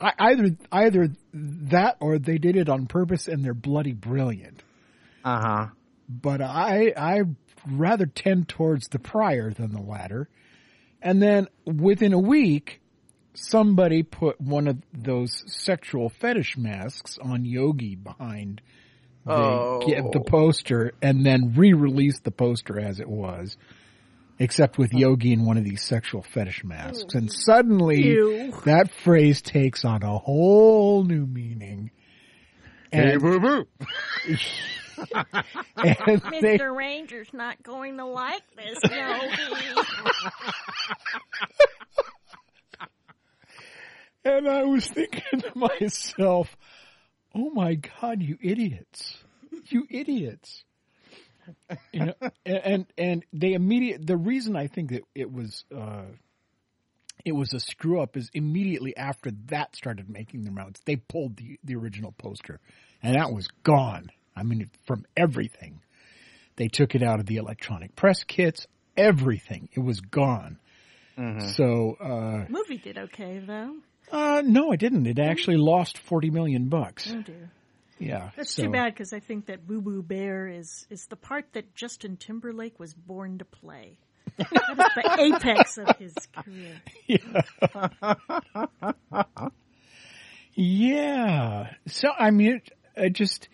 either either that or they did it on purpose and they're bloody brilliant. Uh huh. But I I rather tend towards the prior than the latter. And then within a week, somebody put one of those sexual fetish masks on Yogi behind the, Oh. the poster and then re-released the poster as it was. Except with Yogi in one of these sexual fetish masks. And mm. suddenly Ew. that phrase takes on a whole new meaning. And, boo boo. *laughs* *laughs* and they, Mr. Ranger's not going to like this, *laughs* Yogi. and I was thinking to myself, oh my God, you idiots. You idiots. You know, and, and they immediate, the reason I think that it was, uh, it was a screw up is immediately after that started making the rounds, they pulled the, the original poster and that was gone. I mean, from everything. They took it out of the electronic press kits, everything. It was gone. So, uh, Movie did okay though. uh, no, it didn't. It actually lost 40 million bucks. Oh dear. Yeah. That's so- too bad because I think that Boo Boo Bear is is the part that Justin Timberlake was born to play. that is the *laughs* apex of his career. Yeah. *laughs* yeah. So, I mean, it, it just,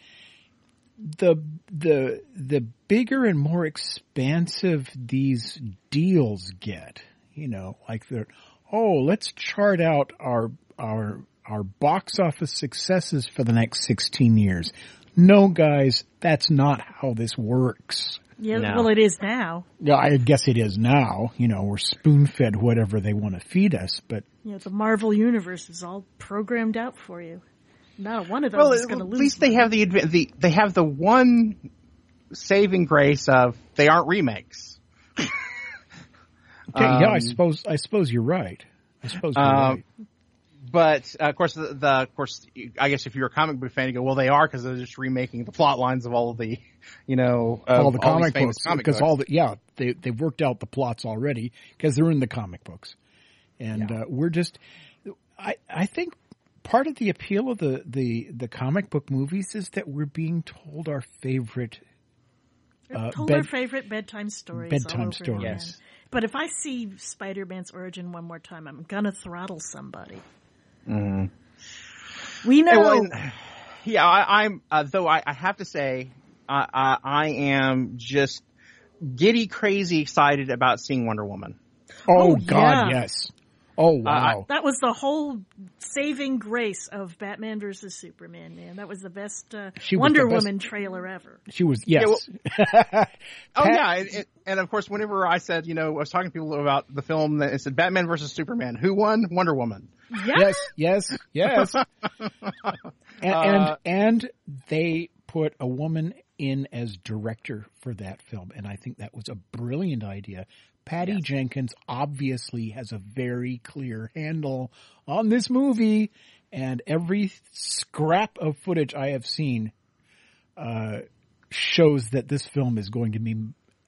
the, the, the bigger and more expansive these deals get, you know, like they're, oh, let's chart out our our our box office successes for the next 16 years. No, guys, that's not how this works. Yeah, No. well, it is now. Yeah, I guess it is now. You know, we're spoon fed whatever they want to feed us, but You know, the Marvel universe is all programmed out for you. Not one of those Well, is going to lose. At least they have the, adva- the they have the one saving grace of they aren't remakes. okay, yeah, I Um, suppose I suppose you're right. I suppose you're Um, right. But uh, of course, the, the of course, I guess if you're a comic book fan, you go, well, they are because they're just remaking the plot lines of all of the, you know, of all the comic famous books because all the yeah they they've worked out the plots already because they're in the comic books, and uh, we're just I I think part of the appeal of the the the comic book movies is that we're being told our favorite uh, told bed- our favorite bedtime stories. bedtime all over stories. again. But if I see Spider-Man's origin one more time, I'm gonna throttle somebody. Mm-hmm. We know. Yeah, well, and- yeah, I, I'm uh, though I, I have to say, uh, I, I am just giddy crazy excited about seeing Wonder Woman. oh, Oh, God yeah. yes oh wow that was the whole saving grace of Batman versus Superman, man. That was the best uh, She was Wonder the best- Woman trailer ever. she was yes *laughs* Oh yeah, and, and, and of course, whenever I said, you know, I was talking to people about the film that it said Batman versus Superman, who won? Wonder Woman. Yeah. yes yes yes *laughs* and, and Uh, and they put a woman in as director for that film and i think that was a brilliant idea. Patty jenkins obviously has a very clear handle on this movie and every scrap of footage i have seen uh, shows that this film is going to be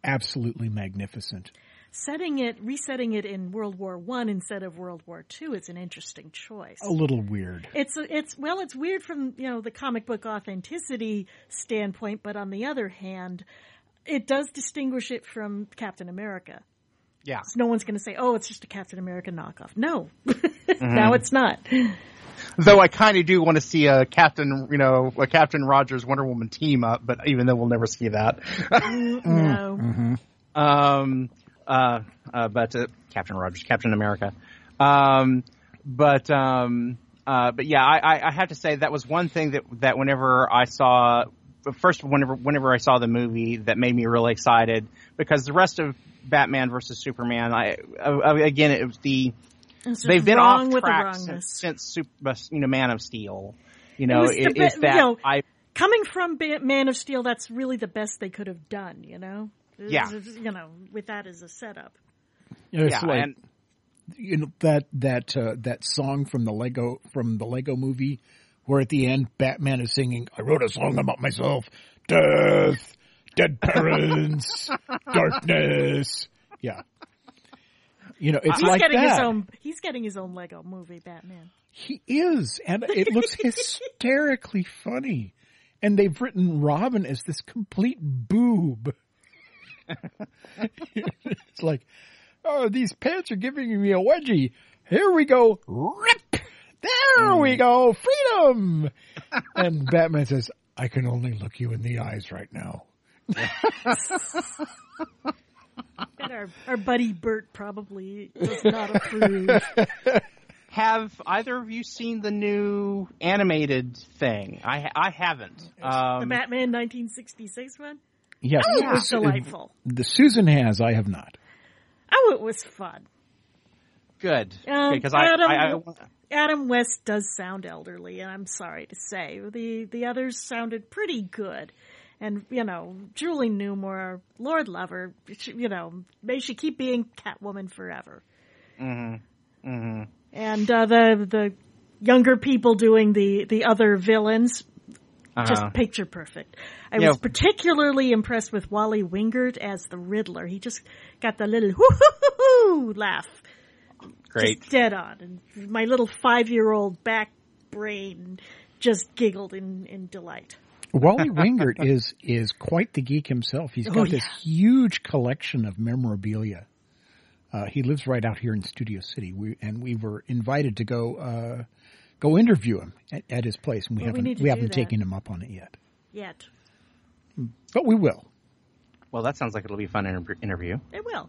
absolutely magnificent Setting it, resetting it in World War One instead of World War Two is an interesting choice. a little weird It's it's well, it's weird from you know the comic book authenticity standpoint, but on the other hand, it does distinguish it from Captain America. Yeah. So no one's going to say, "Oh, it's just a Captain America knockoff." No, mm-hmm. *laughs* now it's not. Though I kind of do want to see a Captain, you know, a Captain Rogers Wonder Woman team up, but even though we'll never see that. Mm, no, mm-hmm. Um, uh, uh, but uh, Captain Rogers, Captain America. Um, but um, uh, but yeah, I, I, have to say that was one thing that that whenever I saw first whenever whenever I saw the movie that made me really excited because the rest of Batman versus Superman, I uh, again it was the It's they've been off with the track since, since Super, you know Man of Steel. You know, it, be- is that you know, I Coming from Man of Steel, that's really the best they could have done. You know, Yeah. you know, with that as a setup. It's yeah, like- and you know that that uh, that song from the Lego from the Lego movie where at the end Batman is singing I wrote a song about myself death dead parents *laughs* darkness yeah you know it's He's like getting that his own. He's getting his own Lego movie, Batman. he is and it looks *laughs* hysterically funny and they've written Robin as this complete boob *laughs* it's like oh these pants are giving me a wedgie here we go rip there we go freedom *laughs* and Batman says I can only look you in the eyes right now *laughs* And our, our buddy Bert probably does not approve. have either of you seen the new animated thing? I I haven't. the Um, Batman 1966 one. Yes Oh, it was delightful. the Susan has I have not Oh, it was fun. good Um, because I, Adam- I, I Adam West does sound elderly, and I'm sorry to say the the others sounded pretty good. And you know, Julie Newmar, Lord Lover, she- you know, may she keep being Catwoman forever. Mm-hmm. Mm-hmm. And uh, the the younger people doing the the other villains, just Uh-huh. picture perfect. I Yeah. was particularly impressed with Wally Wingert as the Riddler. He just got the little whoo-hoo-hoo-hoo laugh Great. just dead on. And my little five year old back brain just giggled in, in delight. Wally *laughs* Wingert is is quite the geek himself. He's got Oh, this huge collection of memorabilia. Uh, he lives right out here in Studio City, we, and we were invited to go uh, go interview him at, at his place, and we Well, haven't need to we haven't that. taken him up on it yet, Yet. but we will. Well, that sounds like it'll be a fun inter- interview. It will.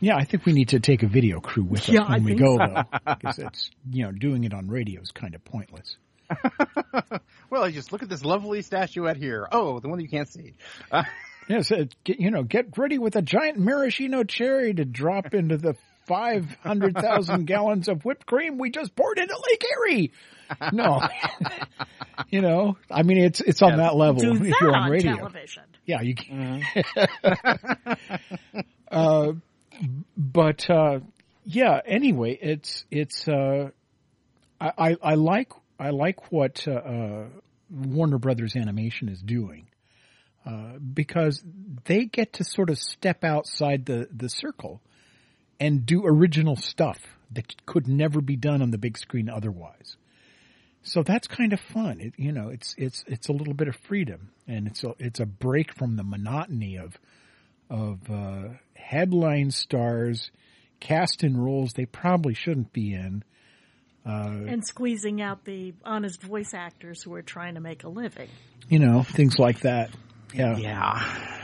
Yeah, I think we need to take a video crew with us Yeah, I when we go, so. though, because *laughs* it's you know doing it on radio is kind of pointless. *laughs* well, I just look at this lovely statuette here. Oh, the one that you can't see. Uh, *laughs* Yes, uh, get, you know, get ready with a giant maraschino cherry to drop into the five hundred thousand gallons of whipped cream we just poured into Lake Erie. No, *laughs* you know, I mean, it's it's on Yes. that level Do if that you're on on radio. television. Yeah, you can. *laughs* uh, but uh, yeah. Anyway, it's it's. Uh, I, I I like I like what uh, uh, Warner Brothers Animation is doing uh, because they get to sort of step outside the the circle and do original stuff that could never be done on the big screen otherwise. So that's kind of fun. It, you know, it's it's it's a little bit of freedom, and it's a it's a break from the monotony of of uh, headline stars cast in roles they probably shouldn't be in. and squeezing out the honest voice actors who are trying to make a living. You know, things like that. Yeah. yeah.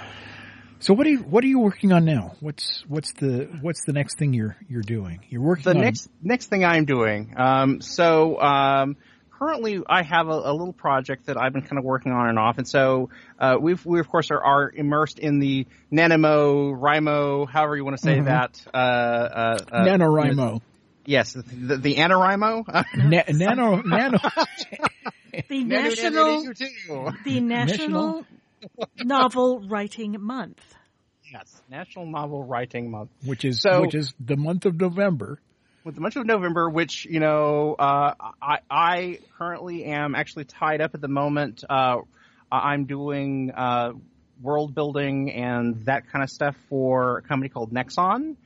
So what are you what are you working on now? What's what's the what's the next thing you're you're doing? You're working the on next next thing I'm doing. Um, so um, currently, I have a, a little project that I've been kind of working on and off, and so uh, we've we of course are, are immersed in the Nanimo, Rimo, however you want to say that. Uh, uh, uh, NaNoWriMo. Yes, the, the NaNoWriMo. Na- nano nano The national, the national novel writing month. Yes, National Novel Writing Month. which is So- which is the month of November. with the month of November, which you know, uh, I, I currently am actually tied up at the moment. Uh, I'm doing uh, world building and that kind of stuff for a company called Nexon.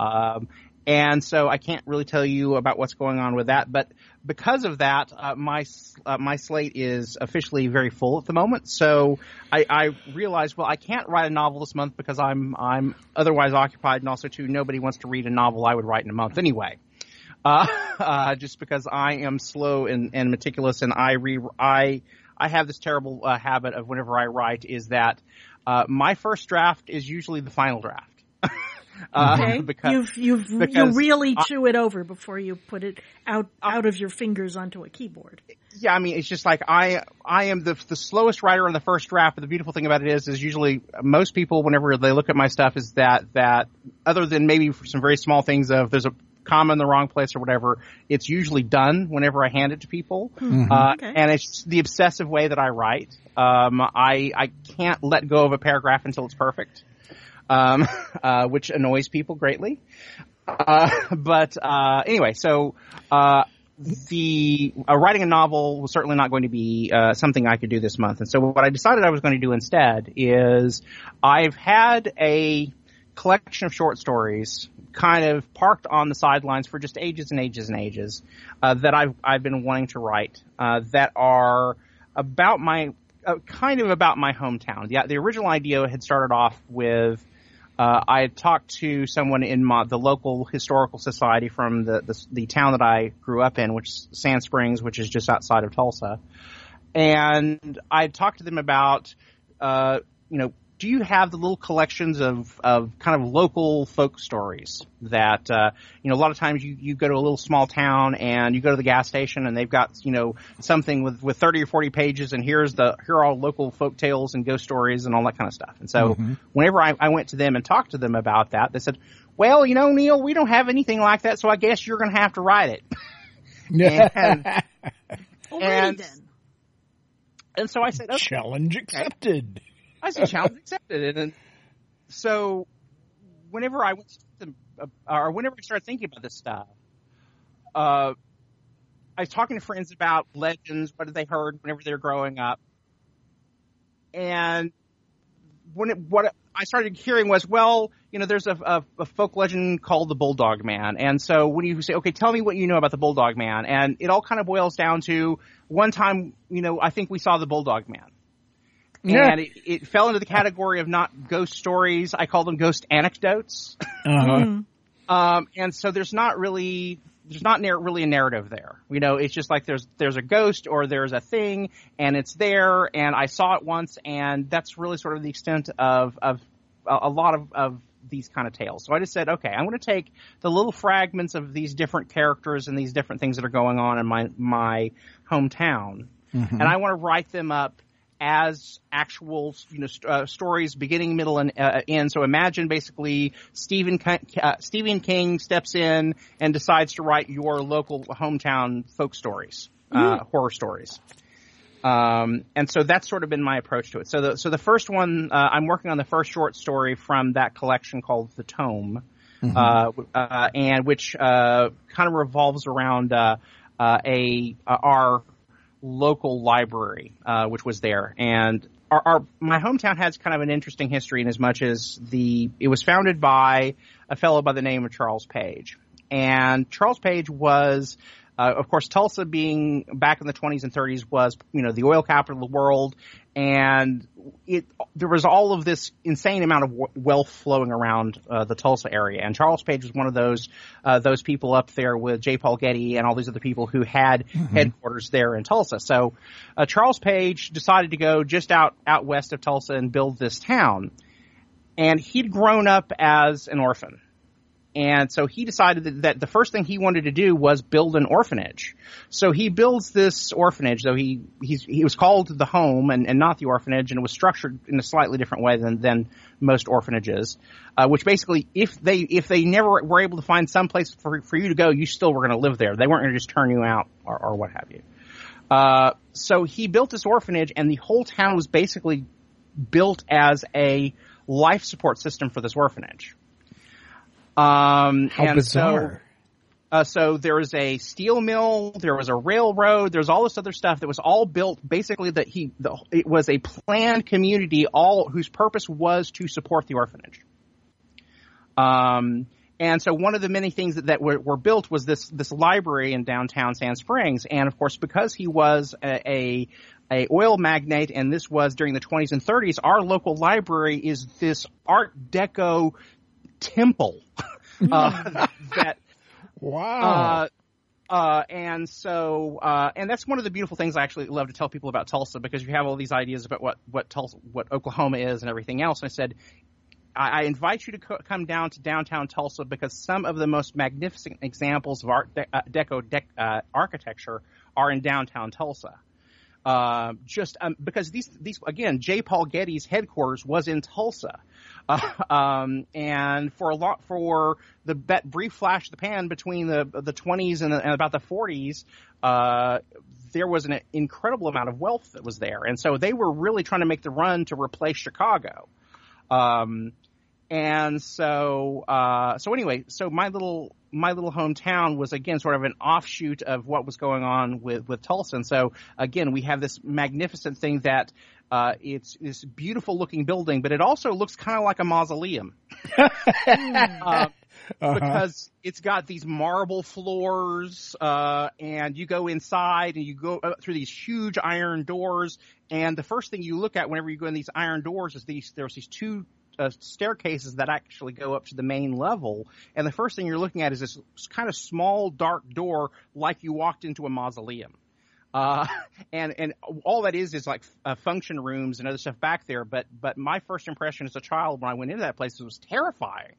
Um, and so I can't really tell you about what's going on with that, but because of that, uh, my uh, my slate is officially very full at the moment. So I, I realized, well, I can't write a novel this month because I'm I'm otherwise occupied, and also too, nobody wants to read a novel I would write in a month anyway uh, *laughs* uh, just because I am slow and, and meticulous, and I re I I have this terrible uh, habit of whenever I write is that uh, my first draft is usually the final draft. Uh, Okay, *laughs* because you've you've you really I- chew it over before you put it out out of your fingers onto a keyboard. yeah, I mean, it's just like I I am the the slowest writer on the first draft. But the beautiful thing about it is, is usually most people, whenever they look at my stuff, is that that other than maybe for some very small things of there's a comma in the wrong place or whatever, it's usually done whenever I hand it to people. Uh, Okay. And it's the obsessive way that I write. Um, I I can't let go of a paragraph until it's perfect. Um, *laughs* uh, which annoys people greatly. Uh, *laughs* but uh, anyway, so uh, the uh, writing a novel was certainly not going to be uh, something I could do this month. And so what I decided I was going to do instead is I've had a collection of short stories kind of parked on the sidelines for just ages and ages and ages that I've I've been wanting to write that are about my uh, kind of about my hometown. The the original idea had started off with uh, I had talked to someone in my, the local historical society from the, the the town that I grew up in, which is Sand Springs, which is just outside of Tulsa, and I talked to them about, uh, you know, do you have the little collections of, of kind of local folk stories that, uh, you know, a lot of times you, you go to a little small town and you go to the gas station and they've got, you know, something with, with 30 or 40 pages and here's the, here are all local folk tales and ghost stories and all that kind of stuff. And so whenever I, I went to them and talked to them about that, they said, well, you know, Neal, we don't have anything like that, so I guess you're going to have to write it. *laughs* And, Alrighty And- and so I said, okay. Challenge accepted. I said challenge accepted. And then, so whenever I went to uh, or whenever I started thinking about this stuff, uh, I was talking to friends about legends, what they heard whenever they were growing up. And when it, what I started hearing was, well, you know, there's a, a, a folk legend called the Bulldog Man. And so when you say, okay, tell me what you know about the Bulldog Man, and it all kind of boils down to one time, you know, I think we saw the Bulldog Man. And it, it fell into the category of not ghost stories. I call them ghost anecdotes. Uh-huh. Um, and so there's not really there's not nar- really a narrative there. You know, it's just like there's there's a ghost or there's a thing, and it's there, and I saw it once, and that's really sort of the extent of of a, a lot of of these kind of tales. So I just said, okay, I'm going to take the little fragments of these different characters and these different things that are going on in my my hometown, mm-hmm. and I want to write them up as actual you know st- uh, stories beginning middle and uh, end so imagine basically Stephen uh, Stephen King steps in and decides to write your local hometown folk stories mm. horror stories um, and so that's sort of been my approach to it so the so the first one uh, I'm working on the first short story from that collection called the tome mm-hmm. Uh, and which kind of revolves around a our local library, uh, which was there. And our, our, my hometown has kind of an interesting history in as much as the it was founded by a fellow by the name of Charles Page. And Charles Page was uh, of course, Tulsa being back in the 20s and 30s was, you know, the oil capital of the world, and it there was all of this insane amount of wealth flowing around uh, the Tulsa area. And Charles Page was one of those uh, those people up there with J. Paul Getty and all these other people who had mm-hmm. headquarters there in Tulsa. So uh, Charles Page decided to go just out out west of Tulsa and build this town. And he'd grown up as an orphan. And so he decided that, the first thing he wanted to do was build an orphanage. So he builds this orphanage, though he he was called the home and, and not the orphanage, and it was structured in a slightly different way than than most orphanages. Uh, which basically, if they if they never were able to find some place for for you to go, you still were going to live there. They weren't going to just turn you out or, or what have you. Uh, so he built this orphanage, and the whole town was basically built as a life support system for this orphanage. Um, How and bizarre. So, uh, so there was a steel mill, there was a railroad, there's all this other stuff that was all built basically that he, the, it was a planned community all whose purpose was to support the orphanage. Um, and so one of the many things that, that were, were, built was this this library in downtown Sand Springs. And of course, because he was a, a, a oil magnate, and this was during the 20s and 30s, our local library is this Art Deco temple *laughs* uh, that wow. Uh, uh, and so, uh, and that's one of the beautiful things I actually love to tell people about Tulsa because you have all these ideas about what what Tulsa, what Oklahoma is, and everything else. And I said, I, I invite you to co- come down to downtown Tulsa because some of the most magnificent examples of Art de- uh, Deco de- uh, architecture are in downtown Tulsa. Uh, just um, because these these again, J. Paul Getty's headquarters was in Tulsa, uh, *laughs* um, and for a lot for the that brief flash of the pan between the the 20s and, the, and about the 40s, uh, there was an incredible amount of wealth that was there, and so they were really trying to make the run to replace Chicago. Um, and so, uh, so anyway, so my little my little hometown was again sort of an offshoot of what was going on with with Tulsa. And so again, we have this magnificent thing that uh, it's this beautiful looking building, but it also looks kind of like a mausoleum. uh, *laughs* uh-huh. Because it's got these marble floors, uh, and you go inside and you go through these huge iron doors. And the first thing you look at whenever you go in these iron doors is these, there's these two uh, staircases that actually go up to the main level. And the first thing you're looking at is this kind of small dark door like you walked into a mausoleum. Uh, *laughs* and, and all that is is like uh, function rooms and other stuff back there. But, but my first impression as a child when I went into that place was terrifying.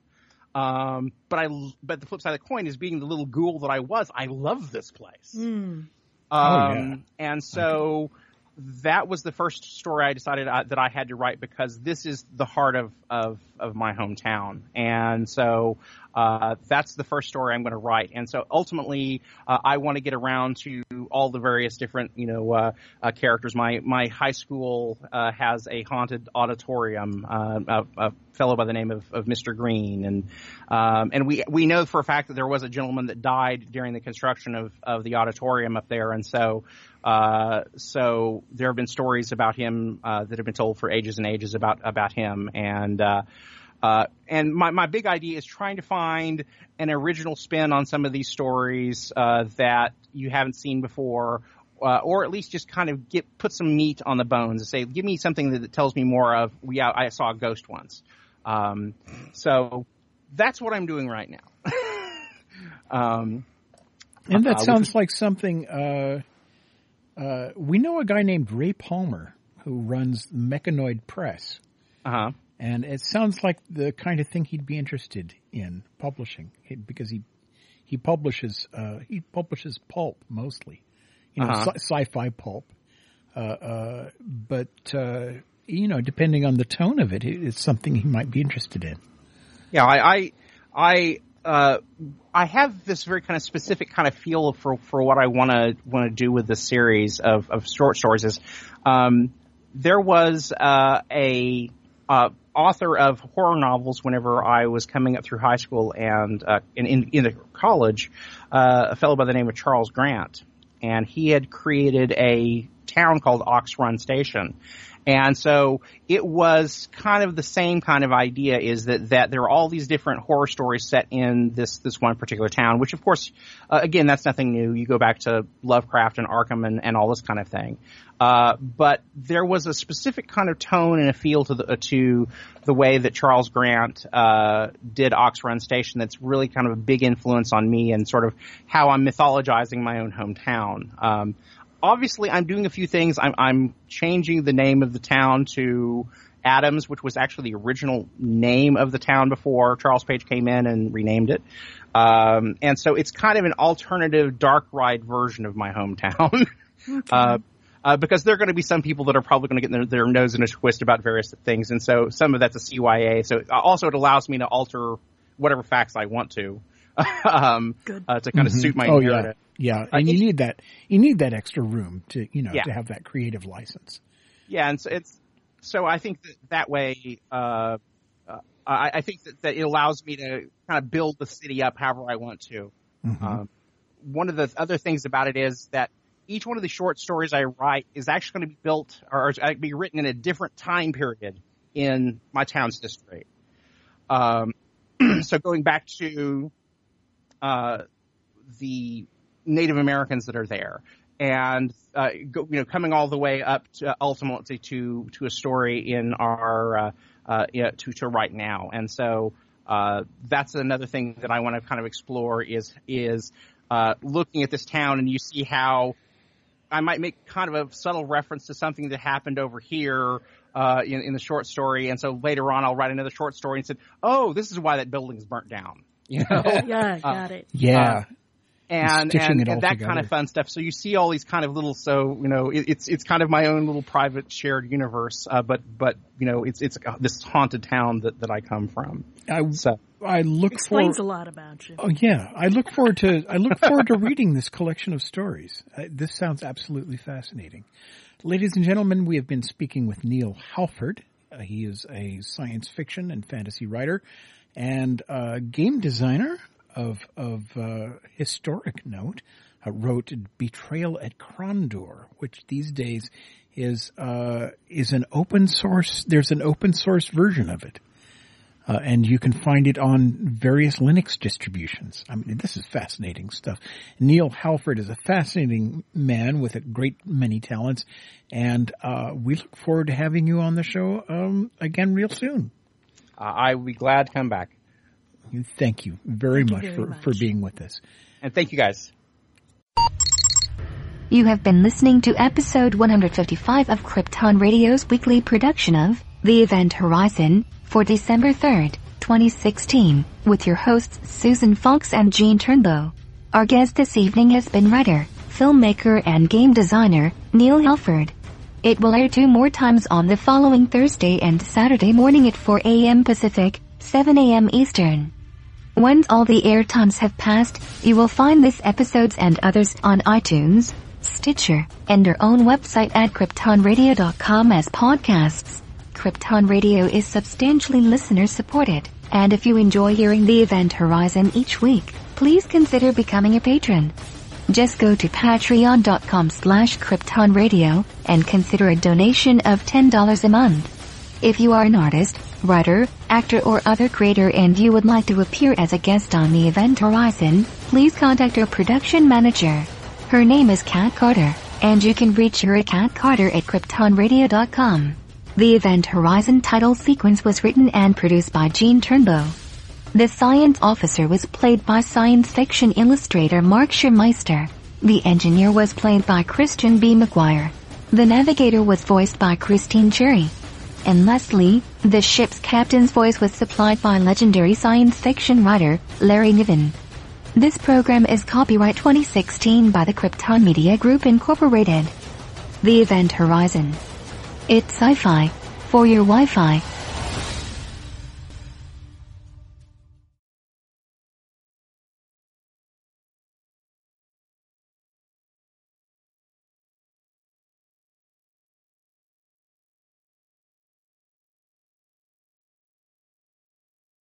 Um, but I, but the flip side of the coin is being the little ghoul that I was, I love this place. Mm. Um, oh, yeah. and so, okay that was the first story I decided I, that I had to write because this is the heart of, of, of my hometown. And so uh, that's the first story I'm going to write. And so ultimately, uh, I want to get around to all the various different, you know, uh, uh characters. My my high school uh, has a haunted auditorium. Uh, a, a, fellow by the name of, of Mr. Green, and um, and we we know for a fact that there was a gentleman that died during the construction of of the auditorium up there, and so. So there have been stories about him that have been told for ages and ages about about him, and uh, and my, my big idea is trying to find an original spin on some of these stories uh, that you haven't seen before, uh, or at least just kind of get put some meat on the bones and say, give me something that, that tells me more of. We I saw a ghost once. Um, so that's what I'm doing right now. *laughs* um, and that uh, sounds like something. Uh, we know a guy named Ray Palmer who runs Mechanoid Press. Uh huh and it sounds like the kind of thing he'd be interested in publishing because he he publishes uh, he publishes pulp mostly, you know, Uh-huh. sci- sci-fi pulp. Uh, uh, but uh, you know, depending on the tone of it, it, it's something he might be interested in. Yeah, I, I, I, uh, I have this very kind of specific kind of feel for, for what I want to want to do with this series of, of short stories. Is um, there was uh, a uh, author of horror novels whenever I was coming up through high school and uh, in, in in the college, uh, a fellow by the name of Charles Grant, and he had created a town called Oxrun Station. And so it was kind of the same kind of idea is that, that there are all these different horror stories set in this, this one particular town, which of course, uh, again, that's nothing new. You go back to Lovecraft and Arkham and, and all this kind of thing. Uh, but there was a specific kind of tone and a feel to the, to the way that Charles Grant, uh, did Oxrun Station that's really kind of a big influence on me and sort of how I'm mythologizing my own hometown. Um, obviously I'm doing a few things. I'm, I'm changing the name of the town to Adams, which was actually the original name of the town before Charles Page came in and renamed it. Um, and so it's kind of an alternative dark ride version of my hometown. *laughs* uh, uh, because there are going to be some people that are probably going to get their, their nose in a twist about various things, and so some of that's a CYA. So also it allows me to alter whatever facts I want to, *laughs* um, Good. uh, to kind of suit my oh narrative. yeah, yeah, Uh, and you need that. You need that extra room to you know Yeah. to have that creative license. Yeah, and so it's so I think that that way, uh, uh, I, I think that, that it allows me to kind of build the city up however I want to. Um, one of the other things about it is that each one of the short stories I write is actually going to be built or is going to be written in a different time period in my town's history. Um, *clears throat* so going back to uh, the Native Americans that are there, and uh, go, you know, coming all the way up to ultimately to to a story in our uh, uh, to to right now, and so uh, that's another thing that I want to kind of explore is is looking at this town, and you see how I might make kind of a subtle reference to something that happened over here uh, in, in the short story, and so later on I'll write another short story and said, "Oh, this is why that building's burnt down." You know, *laughs* Yeah, got it. Yeah, and and, and that kind of fun stuff. So you see all these kind of little, so you know, it, it's it's kind of my own little private shared universe. Uh, but but you know, it's it's uh, this haunted town that that I come from. I So I look Explains for. a lot about you. Oh yeah, I look forward to I look forward to reading this collection of stories. Uh, this sounds absolutely fascinating. Ladies and gentlemen, we have been speaking with Neal Hallford. Uh, he is a science fiction and fantasy writer and uh, game designer of of uh, historic note. Uh, wrote Betrayal at Krondor, which these days is uh, is an open source. There's an open source version of it. Uh, and you can find it on various Linux distributions. I mean, this is fascinating stuff. Neal Hallford is a fascinating man with a great many talents, and uh, we look forward to having you on the show um, again real soon. Uh, I will be glad to come back, Thank you very Thank you much very for, much. for being with us. and thank you guys. You have been listening to episode 155 of Krypton Radio's weekly production of The Event Horizon for December 3rd, 2016, with your hosts Susan Fox and Gene Turnbow. Our guest this evening has been writer, filmmaker and game designer Neal Hallford. It will air two more times on the following Thursday and Saturday morning at 4 a.m. Pacific, 7 a.m. Eastern. Once all the air times have passed, you will find this episodes and others on iTunes, Stitcher, and our own website at kryptonradio.com as podcasts. Krypton Radio is substantially listener supported, and if you enjoy hearing the event Horizon each week, please consider becoming a patron. Just go to patreon.com slash kryptonradio and consider a donation of $10 a month. If you are an artist, writer, actor or other creator and you would like to appear as a guest on the event Horizon, please contact our production manager. Her name is Kat Carter, and you can reach her at catcarter at kryptonradio.com. The event Horizon title sequence was written and produced by Gene Turnbow. The science officer was played by science fiction illustrator Mark Schurmeister. The engineer was played by Christian B. McGuire. The navigator was voiced by Christine Cherry. and Leslie. The ship's captain's voice was supplied by legendary science fiction writer Larry Niven. This program is copyright 2016 by the Krypton Media Group Incorporated. The Event Horizon. It's sci-fi for your Wi-Fi.